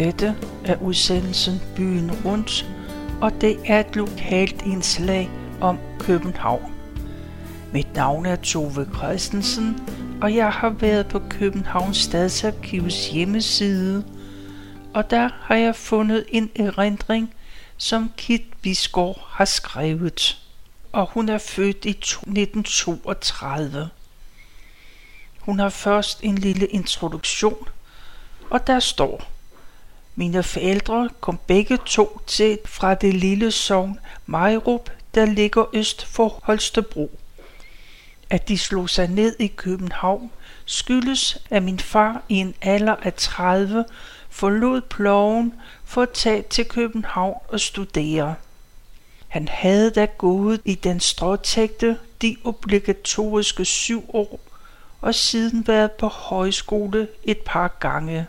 Dette er udsendelsen Byen Rundt, og det er et lokalt indslag om København. Mit navn er Tove Christensen, og jeg har været på Københavns Stadsarkivs hjemmeside, og der har jeg fundet en erindring, som Kit Bisgaard har skrevet. Og hun er født i 1932. Hun har først en lille introduktion, og der står mine forældre kom begge to til fra det lille sogn Majrup, der ligger øst for Holstebro. At de slog sig ned i København skyldes, at min far i en alder af 30 forlod ploven for at tage til København og studere. Han havde da gået i den stråtægte de obligatoriske syv år og siden været på højskole et par gange.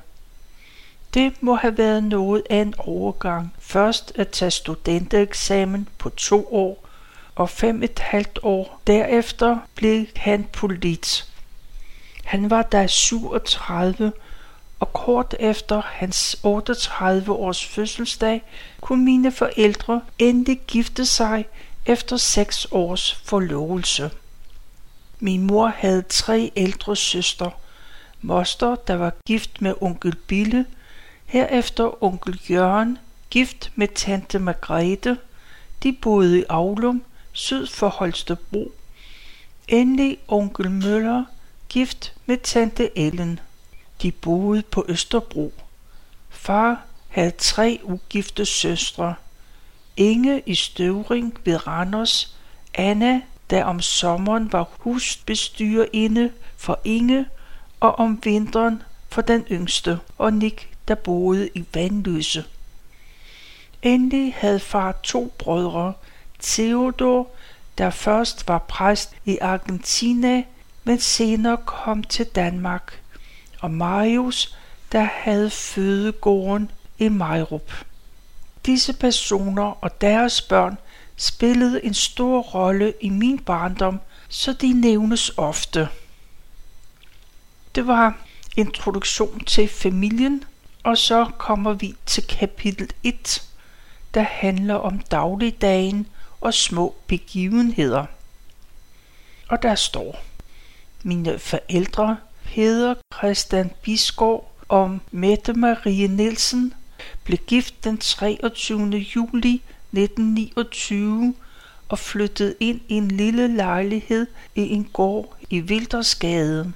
Det må have været noget af en overgang. Først at tage studentereksamen på to år, og fem et halvt år derefter blev han polit. Han var da 37, og kort efter hans 38 års fødselsdag kunne mine forældre endelig gifte sig efter seks års forlovelse. Min mor havde tre ældre søstre. Moster, der var gift med onkel Bille, herefter onkel Jørgen, gift med tante Margrethe. De boede i Aulum, syd for Holstebro. Endelig onkel Møller, gift med tante Ellen. De boede på Østerbro. Far havde tre ugifte søstre. Inge i Støvring ved Randers, Anna der om sommeren var husbestyrerinde for Inge, og om vinteren for den yngste, og Nick, der boede i Vandløse. Endelig havde far to brødre, Theodor, der først var præst i Argentina, men senere kom til Danmark, og Marius, der havde fødegården i Majrup. Disse personer og deres børn spillede en stor rolle i min barndom, så de nævnes ofte. Det var introduktion til familien, og så kommer vi til kapitel 1, der handler om dagligdagen og små begivenheder. Og der står, mine forældre, Peder Christian Bisgaard og Mette Marie Nielsen, blev gift den 23. juli 1929 og flyttede ind i en lille lejlighed i en gård i Vildersgade.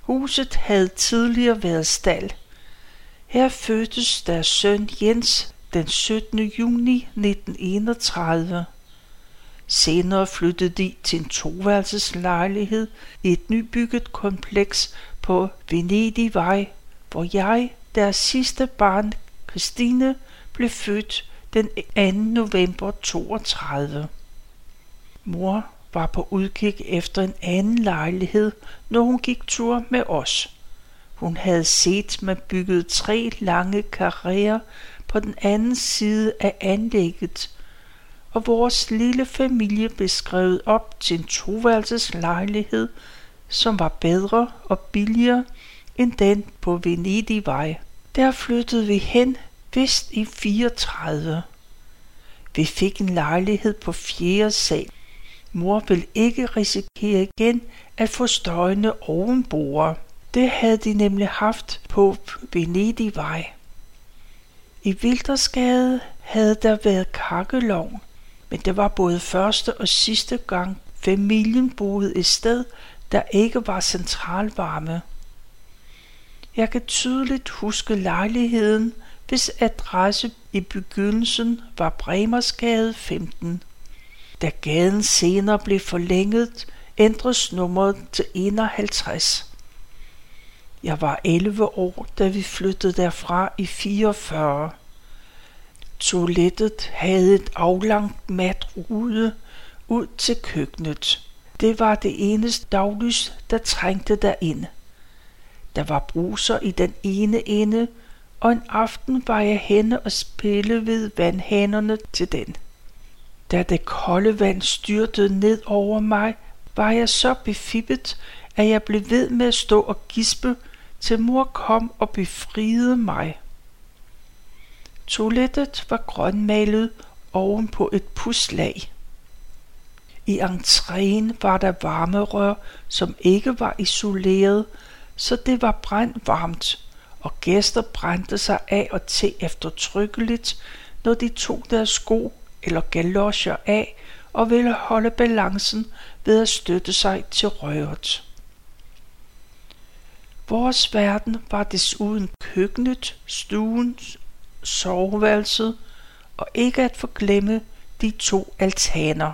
Huset havde tidligere været stald. Her fødtes deres søn Jens den 17. juni 1931. Senere flyttede de til en toværelseslejlighed i et nybygget kompleks på Venedigvej, hvor jeg, deres sidste barn, Christine, blev født den 2. november 32. Mor var på udkig efter en anden lejlighed, når hun gik tur med os. Hun havde set mig bygget tre lange karrierer på den anden side af anlægget, og vores lille familie blev skrevet op til en toværelses lejlighed, som var bedre og billigere end den på Venedigvej. Der flyttede vi hen vist i 34. Vi fik en lejlighed på fjerde sal. Mor vil ikke risikere igen at få støjende ovenboer. Det havde de nemlig haft på Vendigvej. I Vildersgade havde der været kakkelovn, men det var både første og sidste gang familien boede et sted, der ikke var centralvarme. Jeg kan tydeligt huske lejligheden, hvis adresse i begyndelsen var Bremersgade 15. Da gaden senere blev forlænget, ændres nummeret til 51. Jeg var 11 år, da vi flyttede derfra i 44. Toilettet havde et aflangt mat rude ud til køkkenet. Det var det eneste daglys, der trængte derind. Der var bruser i den ene ende, og en aften var jeg henne og spille ved vandhanerne til den. Da det kolde vand styrtede ned over mig, var jeg så befippet, at jeg blev ved med at stå og gispe, til mor kom og befriede mig. Toilettet var grønmalet oven på et puslag. I entréen var der varmerør, som ikke var isoleret, så det var brandvarmt, og gæster brændte sig af og til eftertrykkeligt, når de tog deres sko eller galoscher af og ville holde balancen ved at støtte sig til røret. Vores verden var desuden køkkenet, stuen, soveværelset og ikke at forglemme de to altaner.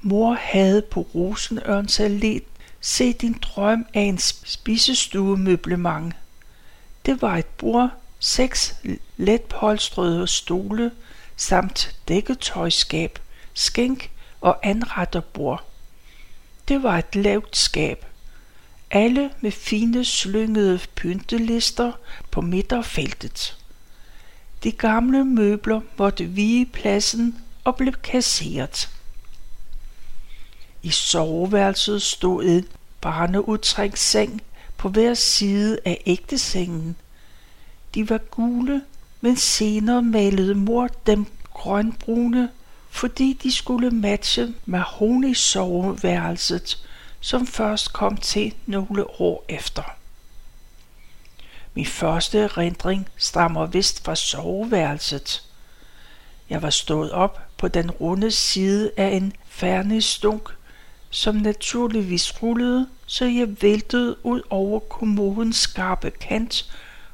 Mor havde på Rosenørns Allé set en drøm af en spisestuemøblement. Det var et bord, seks letpolstrede stole samt dækketøjskab, skænk og anretterbord. Det var et lavt skab. Alle med fine slyngede pyntelister på midterfeltet. De gamle møbler måtte vige pladsen og blev kasseret. I soveværelset stod en barneudtrækt seng på hver side af ægtesengen. De var gule, men senere malede mor dem grønbrune, fordi de skulle matche mahoni-soveværelset, som først kom til nogle år efter. Min første erindring stammer vist fra soveværelset. Jeg var stået op på den runde side af en færdig som naturligvis rullede, så jeg væltede ud over kommodens skarpe kant,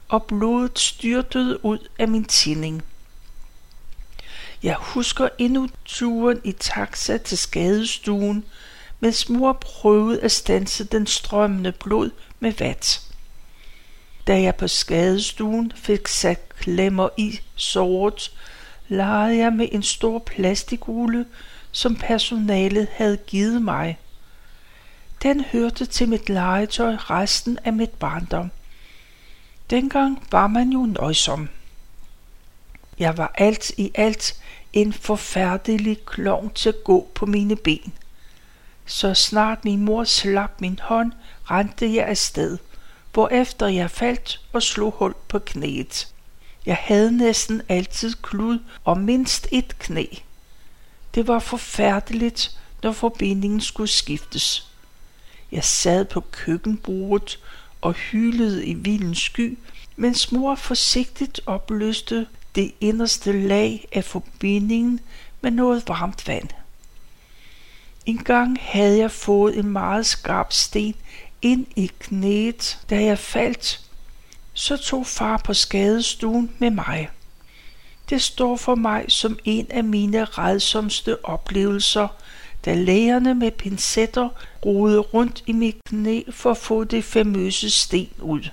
og blodet styrtede ud af min tinding. Jeg husker endnu turen i taxa til skadestuen, mens mor prøvede at stanse den strømmende blod med vat. Da jeg på skadestuen fik sat klemmer i såret, legede jeg med en stor plastikugle, som personalet havde givet mig. Den hørte til mit legetøj resten af mit barndom. Dengang var man jo nøjsom. Jeg var alt i alt en forfærdelig klovn til at gå på mine ben. Så snart min mor slap min hånd, rendte jeg afsted, hvorefter jeg faldt og slog hul på knæet. Jeg havde næsten altid klud og mindst et knæ. Det var forfærdeligt, når forbindingen skulle skiftes. Jeg sad på køkkenbordet og hylede i vildens sky, mens mor forsigtigt opløste det inderste lag af forbindingen med noget varmt vand. En gang havde jeg fået en meget skarp sten ind i knæet, da jeg faldt. Så tog far på skadestuen med mig. Det står for mig som en af mine redsomste oplevelser, da lægerne med pincetter rode rundt i mit knæ for at få det famøse sten ud.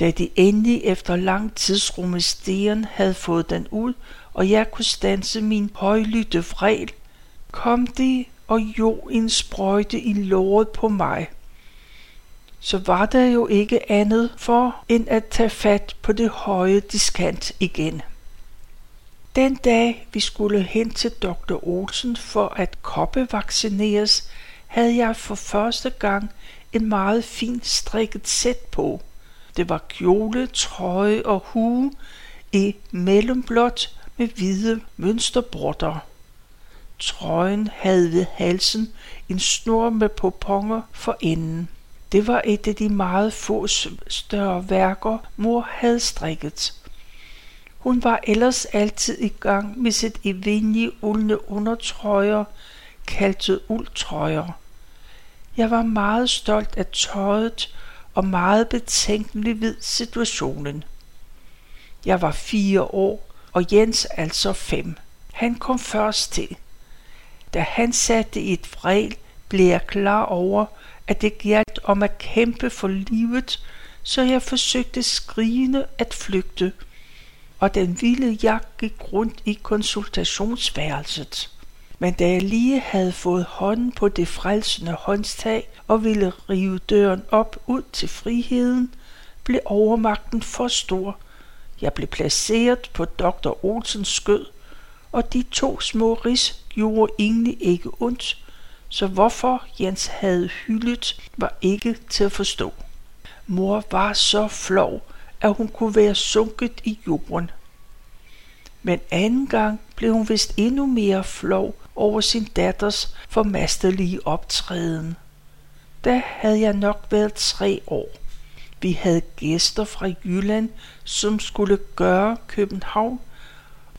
Da de endelig efter lang tids rumesteren havde fået den ud, og jeg kunne stanse min højlytte vrel, kom de og jo en sprøjte i låret på mig. Så var der jo ikke andet for, end at tage fat på det høje diskant igen. Den dag vi skulle hen til Dr. Olsen for at koppevaccineres, havde jeg for første gang en meget fint strikket sæt på. Det var kjole, trøje og hue i mellemblåt med hvide mønsterbrotter. Trøjen havde ved halsen en snor med poponger for enden. Det var et af de meget få større værker, mor havde strikket. Hun var ellers altid i gang med sit evindelige uldne undertrøjer, kaldet uldtrøjer. Jeg var meget stolt af tøjet og meget betænkelig ved situationen. Jeg var fire år, og Jens altså fem. Han kom først til. Da han satte et vrel, blev jeg klar over, at det galt om at kæmpe for livet, så jeg forsøgte skrigende at flygte, og den vilde jagt gik rundt i konsultationsværelset. Men da jeg lige havde fået hånden på det frelsende håndtag og ville rive døren op ud til friheden, blev overmagten for stor. Jeg blev placeret på Dr. Olsens skød, og de to små ris gjorde egentlig ikke ondt, så hvorfor Jens havde hyldet, var ikke til at forstå. Mor var så flov, at hun kunne være sunket i jorden. Men anden gang blev hun vist endnu mere flov over sin datters formastelige optræden. Da havde jeg nok været tre år. Vi havde gæster fra Jylland, som skulle gøre København,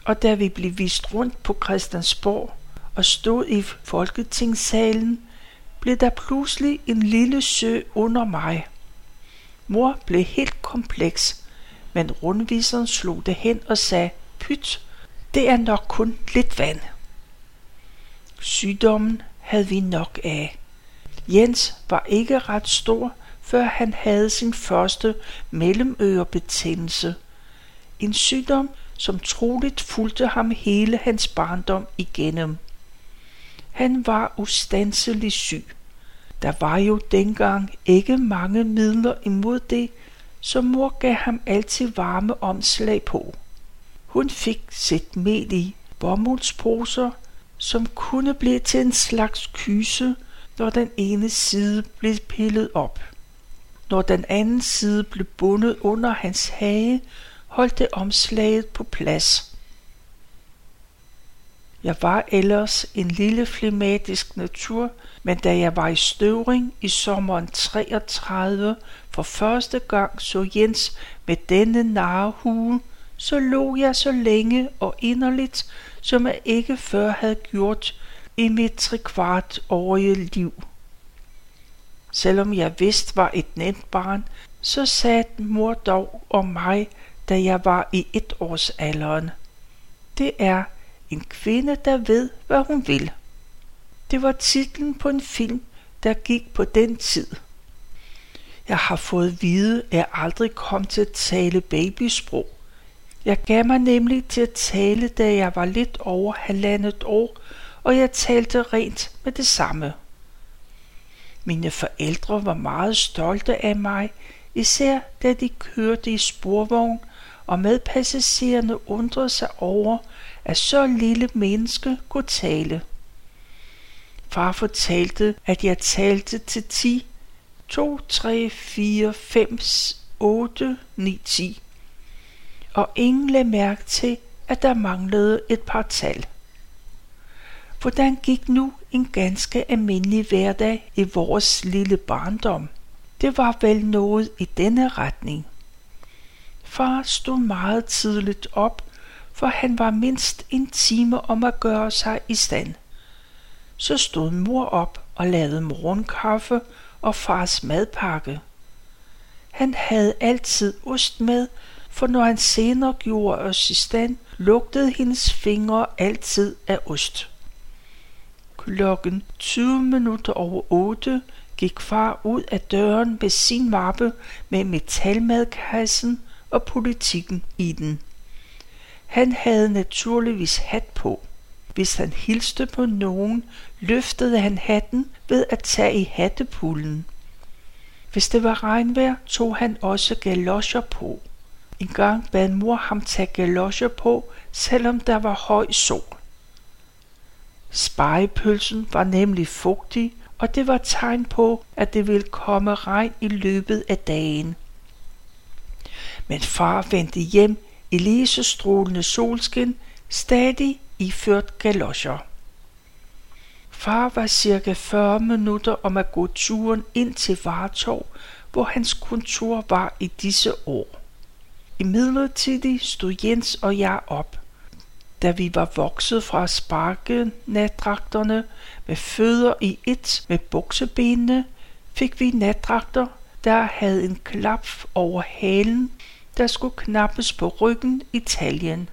og da vi blev vist rundt på Christiansborg og stod i Folketingssalen, blev der pludselig en lille sø under mig. Mor blev helt kompleks, men rundviseren slog det hen og sagde, pyt, det er nok kun lidt vand. Sygdommen havde vi nok af. Jens var ikke ret stor, før han havde sin første mellemørebetændelse. En sygdom, som troligt fulgte ham hele hans barndom igennem. Han var ustanselig syg. Der var jo dengang ikke mange midler imod det, så mor gav ham altid varme omslag på. Hun fik sit mel i bomuldsposer, som kunne blive til en slags kyse, når den ene side blev pillet op. Når den anden side blev bundet under hans hage, holdt det omslaget på plads. Jeg var ellers en lille flematisk natur, men da jeg var i Støvring i sommeren 33 for første gang så Jens med denne narehue, så lå jeg så længe og inderligt, som jeg ikke før havde gjort i mit trekvartårige liv. Selvom jeg vidst var et nemt barn, så sagde mor dog om mig, da jeg var i et års alderen. Det er en kvinde, der ved, hvad hun vil. Det var titlen på en film, der gik på den tid. Jeg har fået at vide, at jeg aldrig kom til at tale babysprog. Jeg gav mig nemlig til at tale, da jeg var lidt over halvandet år, og jeg talte rent med det samme. Mine forældre var meget stolte af mig, især da de kørte i sporvogn, og medpassagererne undrede sig over, at så lille menneske kunne tale. Far fortalte, at jeg talte til 10, 2, 3, 4, 5, 8, 9, 10. Og ingen lagde mærke til, at der manglede et par tal. Hvordan gik nu en ganske almindelig hverdag i vores lille barndom? Det var vel noget i denne retning. Far stod meget tidligt op, for han var mindst en time om at gøre sig i stand. Så stod mor op og lavede morgenkaffe og fars madpakke. Han havde altid ost med, for når han senere gjorde os i stand, lugtede hendes fingre altid af ost. Klokken 20 minutter over 8 gik far ud af døren med sin mappe med metalmadkassen og politikken i den. Han havde naturligvis hat på. Hvis han hilste på nogen, løftede han hatten ved at tage i hattepullen. Hvis det var regnvejr, tog han også galoscher på. En gang bad mor ham tage galoscher på, selvom der var høj sol. Spejepølsen var nemlig fugtig, og det var tegn på, at det ville komme regn i løbet af dagen. Men far vendte hjem i lisestrålende solskin, stadig iført galoscher. Far var cirka 40 minutter om at gå turen ind til Vartov, hvor hans kontor var i disse år. I midlertid stod Jens og jeg op. Da vi var vokset fra sparkenatdragterne med fødder i et med buksebenene, fik vi natdragter, der havde en klap over halen, der skulle knappes på ryggen i taljen.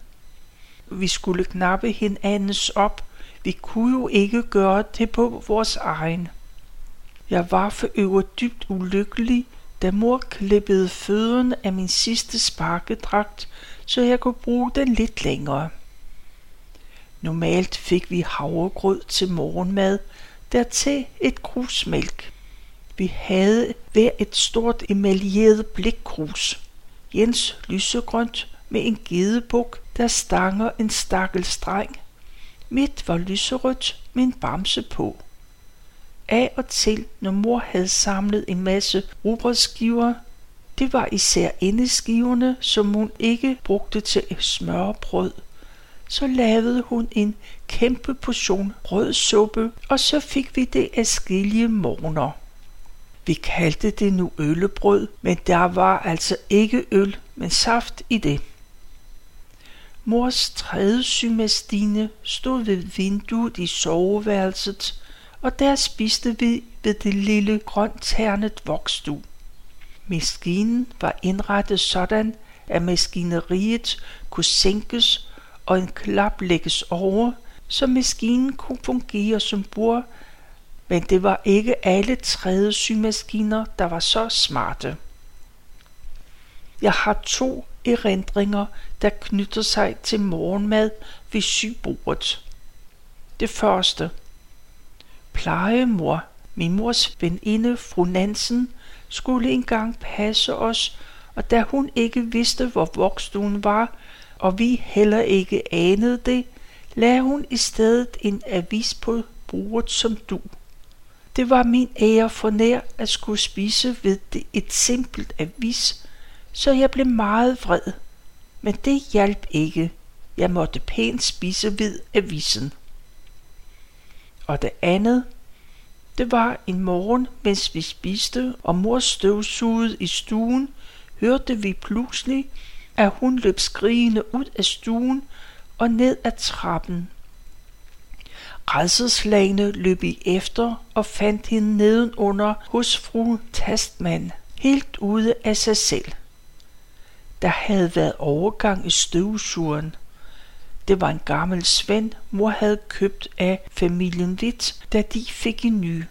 Vi skulle knappe hinandens op. Vi kunne jo ikke gøre det på vores egen. Jeg var for øvrigt dybt ulykkelig, da mor klippede fødderne af min sidste sparkedragt, så jeg kunne bruge den lidt længere. Normalt fik vi havregrød til morgenmad, dertil et krus mælk. Vi havde hver et stort emaljeret blikkrus. Jens lysegrønt med en gedebuk, der stanger en stakkel streng. Mit var lyserødt med en bamse på. Af og til, når mor havde samlet en masse rugbrødsskiver, Det var især indeskiverne, som hun ikke brugte til smørbrød. Så lavede hun en kæmpe portion rødsuppe, og så fik vi det af skilje morgener. Vi kaldte det nu øllebrød, men der var altså ikke øl, men saft i det. Mors tredje sygemaskine stod ved vinduet i soveværelset, og der spiste vi ved det lille grøntternet vokstue. Maskinen var indrettet sådan, at maskineriet kunne sænkes og en klap lægges over, så maskinen kunne fungere som bord, men det var ikke alle tredje symaskiner, der var så smarte. Jeg har to erindringer, der knytter sig til morgenmad ved sybordet. Det første. Plejemor, min mors veninde fru Nansen, skulle engang passe os, og da hun ikke vidste, hvor vokstuen var, og vi heller ikke anede det, lagde hun i stedet en avis på bordet som du. Det var min ære for nær at skulle spise ved det et simpelt avis, så jeg blev meget vred. Men det hjalp ikke. Jeg måtte pænt spise ved avisen. Og det andet, det var en morgen, mens vi spiste, og mor støvsugede i stuen, hørte vi pludselig, at hun løb skrigende ud af stuen og ned ad trappen. Redselslagene løb i efter og fandt hende nedenunder hos fru Tastmann, helt ude af sig selv. Der havde været overgang i støvsugeren. Det var en gammel svend, mor havde købt af familien Witt, da de fik en ny.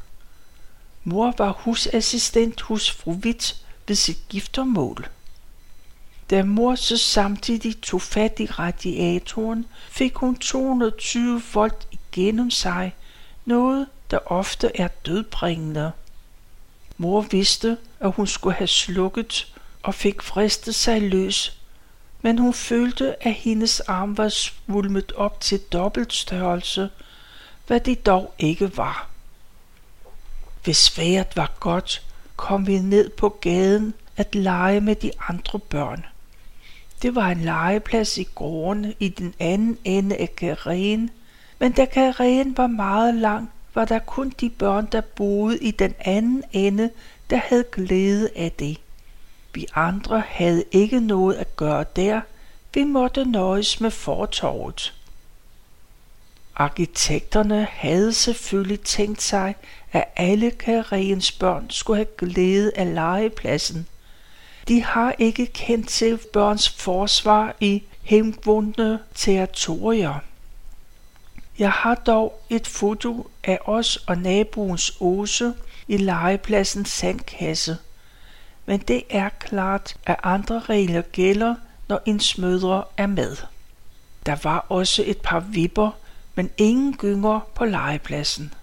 Mor var husassistent hos fru Witt ved sit giftermål. Da mor så samtidig tog fat i radiatoren, fik hun 220 volt gennem sig, noget der ofte er dødbringende. Mor vidste, at hun skulle have slukket og fik fristet sig løs, men hun følte, at hendes arm var svulmet op til dobbelt størrelse, hvad det dog ikke var. Hvis vejret var godt, kom vi ned på gaden at lege med de andre børn. Det var en legeplads i gården i den anden ende af Geren, men da karreen var meget lang, var der kun de børn, der boede i den anden ende, der havde glæde af det. Vi andre havde ikke noget at gøre der, vi måtte nøjes med fortorvet. Arkitekterne havde selvfølgelig tænkt sig, at alle karriens børn skulle have glæde af legepladsen. De har ikke kendt til børns forsvar i hemvundne territorier. Jeg har dog et foto af os og naboens Åse i legepladsens Sandkasse. Men det er klart, at andre regler gælder, når en smødre er med. Der var også et par vipper, men ingen gynger på legepladsen.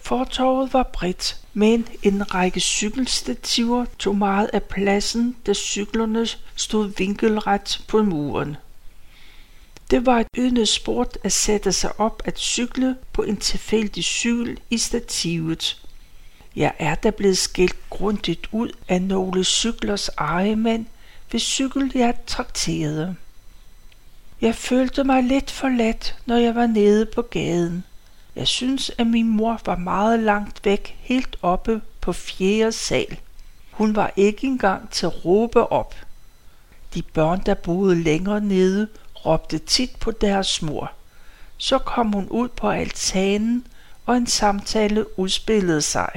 Fortorvet var bredt, men en række cykelstativer tog meget af pladsen, da cyklerne stod vinkelret på muren. Det var et ydende sport at sætte sig op at cykle på en tilfældig cykel i stativet. Jeg er da blevet skilt grundigt ud af nogle cyklers ejemænd, ved cykel jeg trakterede. Jeg følte mig lidt forladt, når jeg var nede på gaden. Jeg synes, at min mor var meget langt væk, helt oppe på fjerde sal. Hun var ikke engang til at råbe op. De børn, der boede længere nede, råbte tit på deres mor. Så kom hun ud på altanen, og en samtale udspillede sig.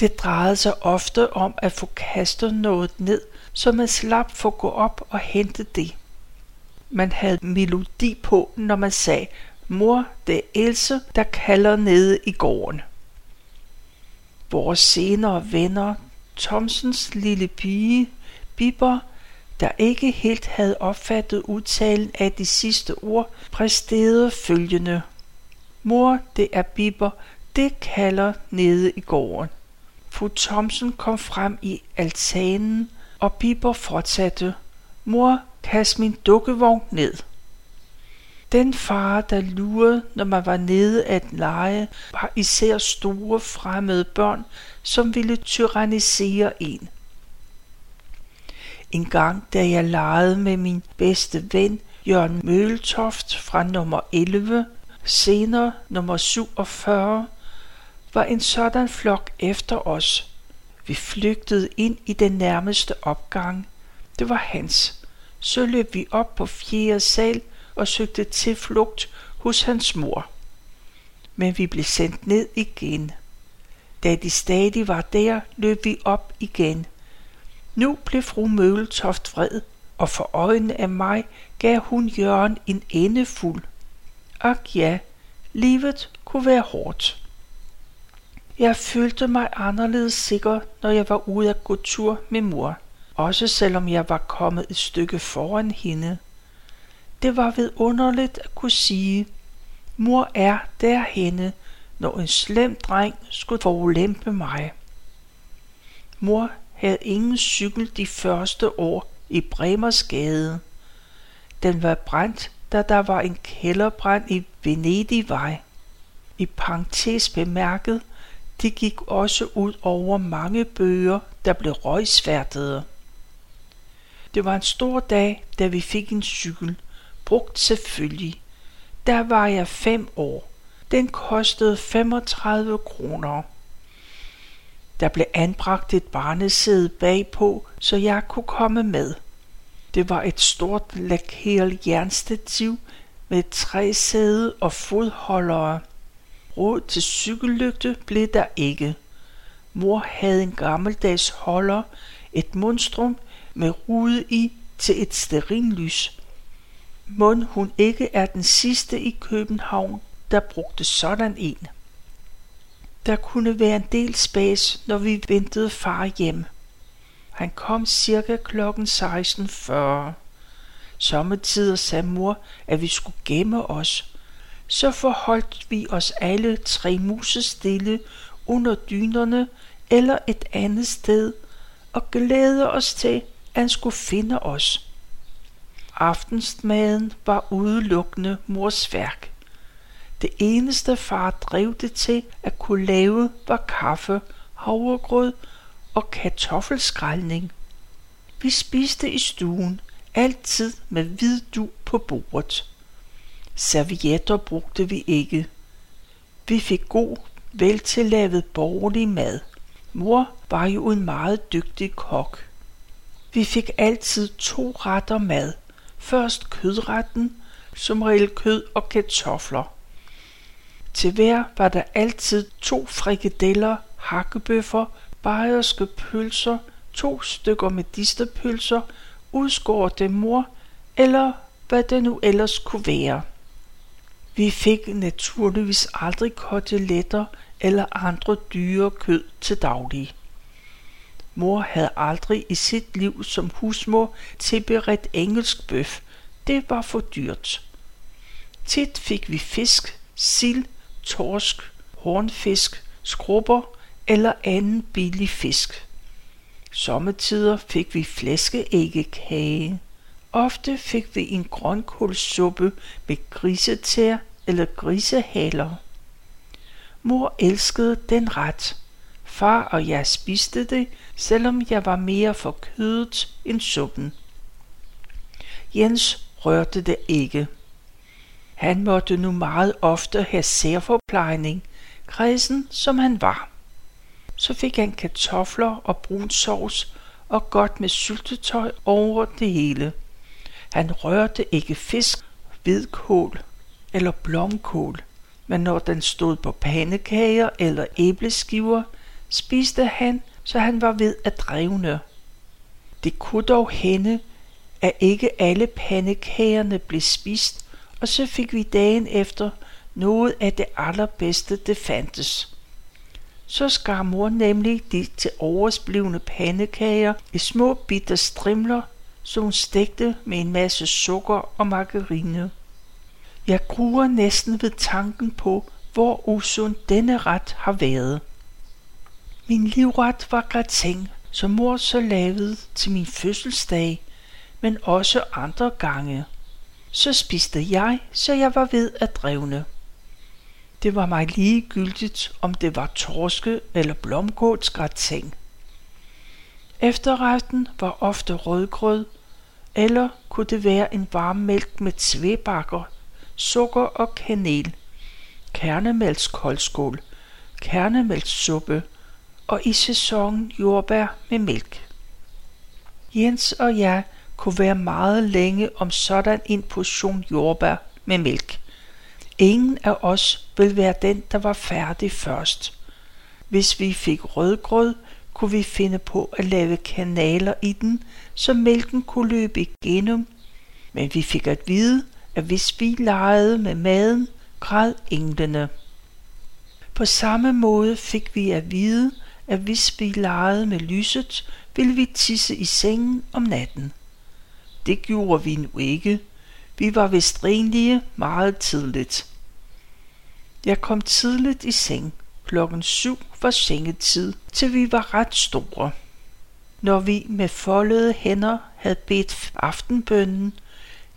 Det drejede sig ofte om at få kastet noget ned, så man slap for at gå op og hente det. Man havde melodi på, når man sagde, mor, det er Else, der kalder nede i gården. Vores senere venner, Thomsens lille pige, Bibber, der ikke helt havde opfattet udtalen af de sidste ord, præsterede følgende. Mor, det er Bibber, det kalder nede i gården. Fru Thomsen kom frem i altanen, og Bibber fortsatte. Mor, kast min dukkevogn ned. Den far, der lurede, når man var nede at lege, var især store fremmede børn, som ville tyrannisere en. En gang, da jeg legede med min bedste ven, Jørgen Møltoft fra nummer 11, senere nummer 47, var en sådan flok efter os. Vi flygtede ind i den nærmeste opgang. Det var hans. Så løb vi op på fjerde sal og søgte tilflugt hos hans mor. Men vi blev sendt ned igen. Da de stadig var der, løb vi op igen. Nu blev fru Møltoft vred, og for øjnene af mig gav hun Jørgen en endefuld. Ak ja, livet kunne være hårdt. Jeg følte mig anderledes sikker, når jeg var ude at gå tur med mor, også selvom jeg var kommet et stykke foran hende. Det var vidunderligt at kunne sige, mor er derhenne, når en slem dreng skulle forulempe mig. Mor havde ingen cykel de første år i Bremersgade. Den var brændt, da der var en kælderbrand i Venedigvej. I parentes bemærket, det gik også ud over mange bøger, der blev røgsværtede. Det var en stor dag, da vi fik en cykel, brugt selvfølgelig. Der var jeg fem år. Den kostede 35 kroner. Der blev anbragt et barnesæde bagpå, så jeg kunne komme med. Det var et stort lakeret jernstativ med tre sæde og fodholdere. Råd til cykellygte blev der ikke. Mor havde en gammeldags holder, et monstrum med rude i til et sterinlys. Mund hun ikke er den sidste i København, der brugte sådan en. Der kunne være en del spas, når vi ventede far hjem. Han kom cirka klokken 16.40. Sommetider sagde mor, at vi skulle gemme os. Så forholdt vi os alle tre musestille under dynerne eller et andet sted og glædede os til, at han skulle finde os. Aftensmaden var udelukkende mors værk. Det eneste far drev det til at kunne lave var kaffe, havregrød og kartoffelskrælning. Vi spiste i stuen, altid med hvid du på bordet. Servietter brugte vi ikke. Vi fik god, veltillavet borgerlig mad. Mor var jo en meget dygtig kok. Vi fik altid to retter mad. Først kødretten, som regel kød og kartofler. Til hver var der altid to frikadeller, hakkebøffer, bajerske pølser, to stykker medisterpølser, udskårte mor, eller hvad det nu ellers kunne være. Vi fik naturligvis aldrig koteletter eller andre dyre kød til daglig. Mor havde aldrig i sit liv som husmor tilberedt engelsk bøf. Det var for dyrt. Tit fik vi fisk, sild, torsk, hornfisk, skrubber eller anden billig fisk. Sommetider fik vi flæskeæggekage. Ofte fik vi en grønkålsuppe med grisetær eller grisehaler. Mor elskede den ret. Far og jeg spiste det, selvom jeg var mere for kødet end suppen. Jens rørte det ikke. Han måtte nu meget ofte have særforplejning, kredsen som han var. Så fik han kartofler og brun sovs og godt med syltetøj over det hele. Han rørte ikke fisk, hvidkål eller blomkål, men når den stod på pandekager eller æbleskiver, spiste han, så han var ved at drevne. Det kunne dog hende, at ikke alle pandekagerne blev spist, og så fik vi dagen efter noget af det allerbedste, det fandtes. Så skar mor nemlig de til oversblivende pandekager i små bitte strimler, som hun stegte med en masse sukker og margarine. Jeg gruer næsten ved tanken på, hvor usund denne ret har været. Min livret var gratin, som mor så lavede til min fødselsdag, men også andre gange. Så spiste jeg, så jeg var ved at drevne. Det var mig ligegyldigt, om det var torske eller blomkålsgratin. Efterretten var ofte rødgrød, eller kunne det være en varm mælk med tvebakker, sukker og kanel, kernemælkskoldskål, kernemælkssuppe og i sæsonen jordbær med mælk. Jens og jeg kunne være meget længe om sådan en portion jordbær med mælk. Ingen af os vil være den, der var færdig først. Hvis vi fik rødgrød, kunne vi finde på at lave kanaler i den, så mælken kunne løbe igennem. Men vi fik at vide, at hvis vi legede med maden, græd englene. På samme måde fik vi at vide, at hvis vi legede med lyset, ville vi tisse i sengen om natten. Det gjorde vi nu ikke. Vi var vist renlige meget tidligt. Jeg kom tidligt i seng. Klokken syv var sengetid, til vi var ret store. Når vi med foldede hænder havde bedt aftenbønnen,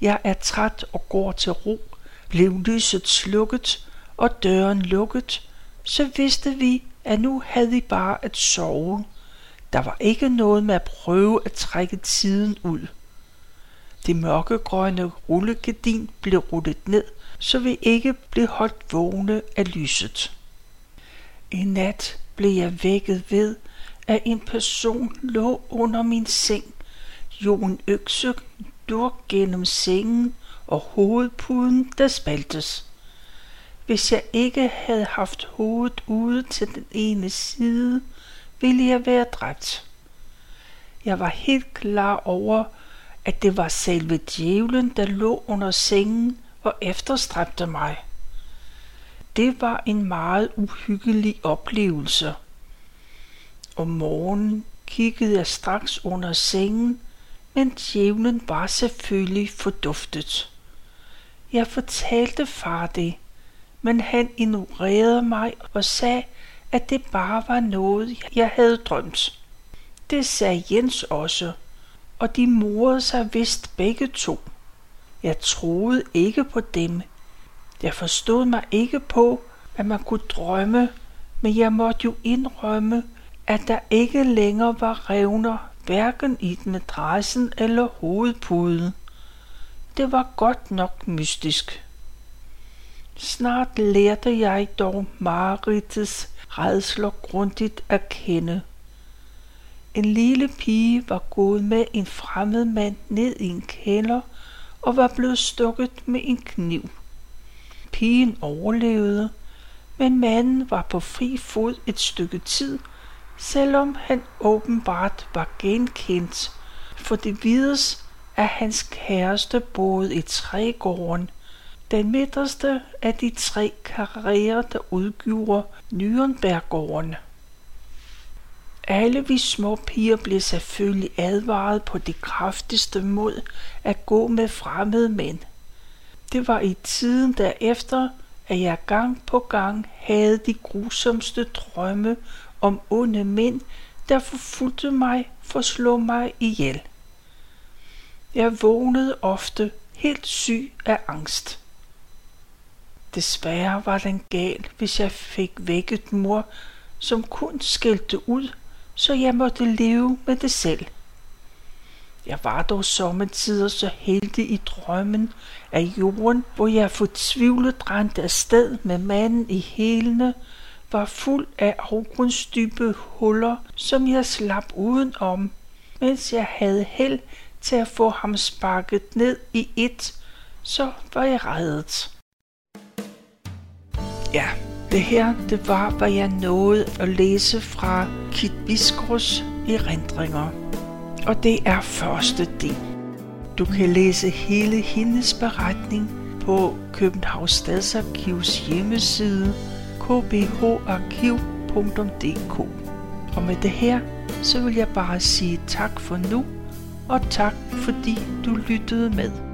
jeg er træt og går til ro, blev lyset slukket og døren lukket, så vidste vi, at nu havde vi bare at sove. Der var ikke noget med at prøve at trække tiden ud. Det mørkegrønne rullegardin blev rullet ned, så vi ikke blev holdt vågne af lyset. I nat blev jeg vækket ved, at en person lå under min seng. Jo en økse lå gennem sengen og hovedpuden, der spaltes. Hvis jeg ikke havde haft hovedet ude til den ene side, ville jeg være dræbt. Jeg var helt klar over, at det var selve djævlen, der lå under sengen og efterstræbte mig. Det var en meget uhyggelig oplevelse. Om morgenen kiggede jeg straks under sengen, men djævlen var selvfølgelig forduftet. Jeg fortalte far det, men han ignorerede mig og sagde, at det bare var noget, jeg havde drømt. Det sagde Jens også, og de morede sig vist begge to. Jeg troede ikke på dem. Jeg forstod mig ikke på, at man kunne drømme, men jeg måtte jo indrømme, at der ikke længere var revner, hverken i madrassen eller hovedpuden. Det var godt nok mystisk. Snart lærte jeg dog Marites redsler grundigt at kende. En lille pige var gået med en fremmed mand ned i en kælder og var blevet stukket med en kniv. Pigen overlevede, men manden var på fri fod et stykke tid, selvom han åbenbart var genkendt, for det vides, at hans kæreste boede i trægården, den midterste af de tre karrierer, der udgjorde Nürnberggården. Alle vi små piger blev selvfølgelig advaret på det kraftigste mod at gå med fremmede mænd. Det var i tiden derefter, at jeg gang på gang havde de grusomste drømme om onde mænd, der forfulgte mig for at slå mig ihjel. Jeg vågnede ofte helt syg af angst. Desværre var den gal, hvis jeg fik vækket mor, som kun skældte ud, så jeg måtte leve med det selv. Jeg var dog sommetider så heldig i drømmen af jorden, hvor jeg fortvivlet rendte afsted med manden i hælene, var fuld af afgrundsdybe huller, som jeg slap udenom, mens jeg havde held til at få ham sparket ned i et, så var jeg reddet. Ja, det her, det var, hvad jeg nåede at læse fra Kit Biskros erindringer. Og det er første del. Du kan læse hele hendes beretning på Københavns Stadsarkivs hjemmeside kbharkiv.dk Og med det her, så vil jeg bare sige tak for nu, og tak fordi du lyttede med.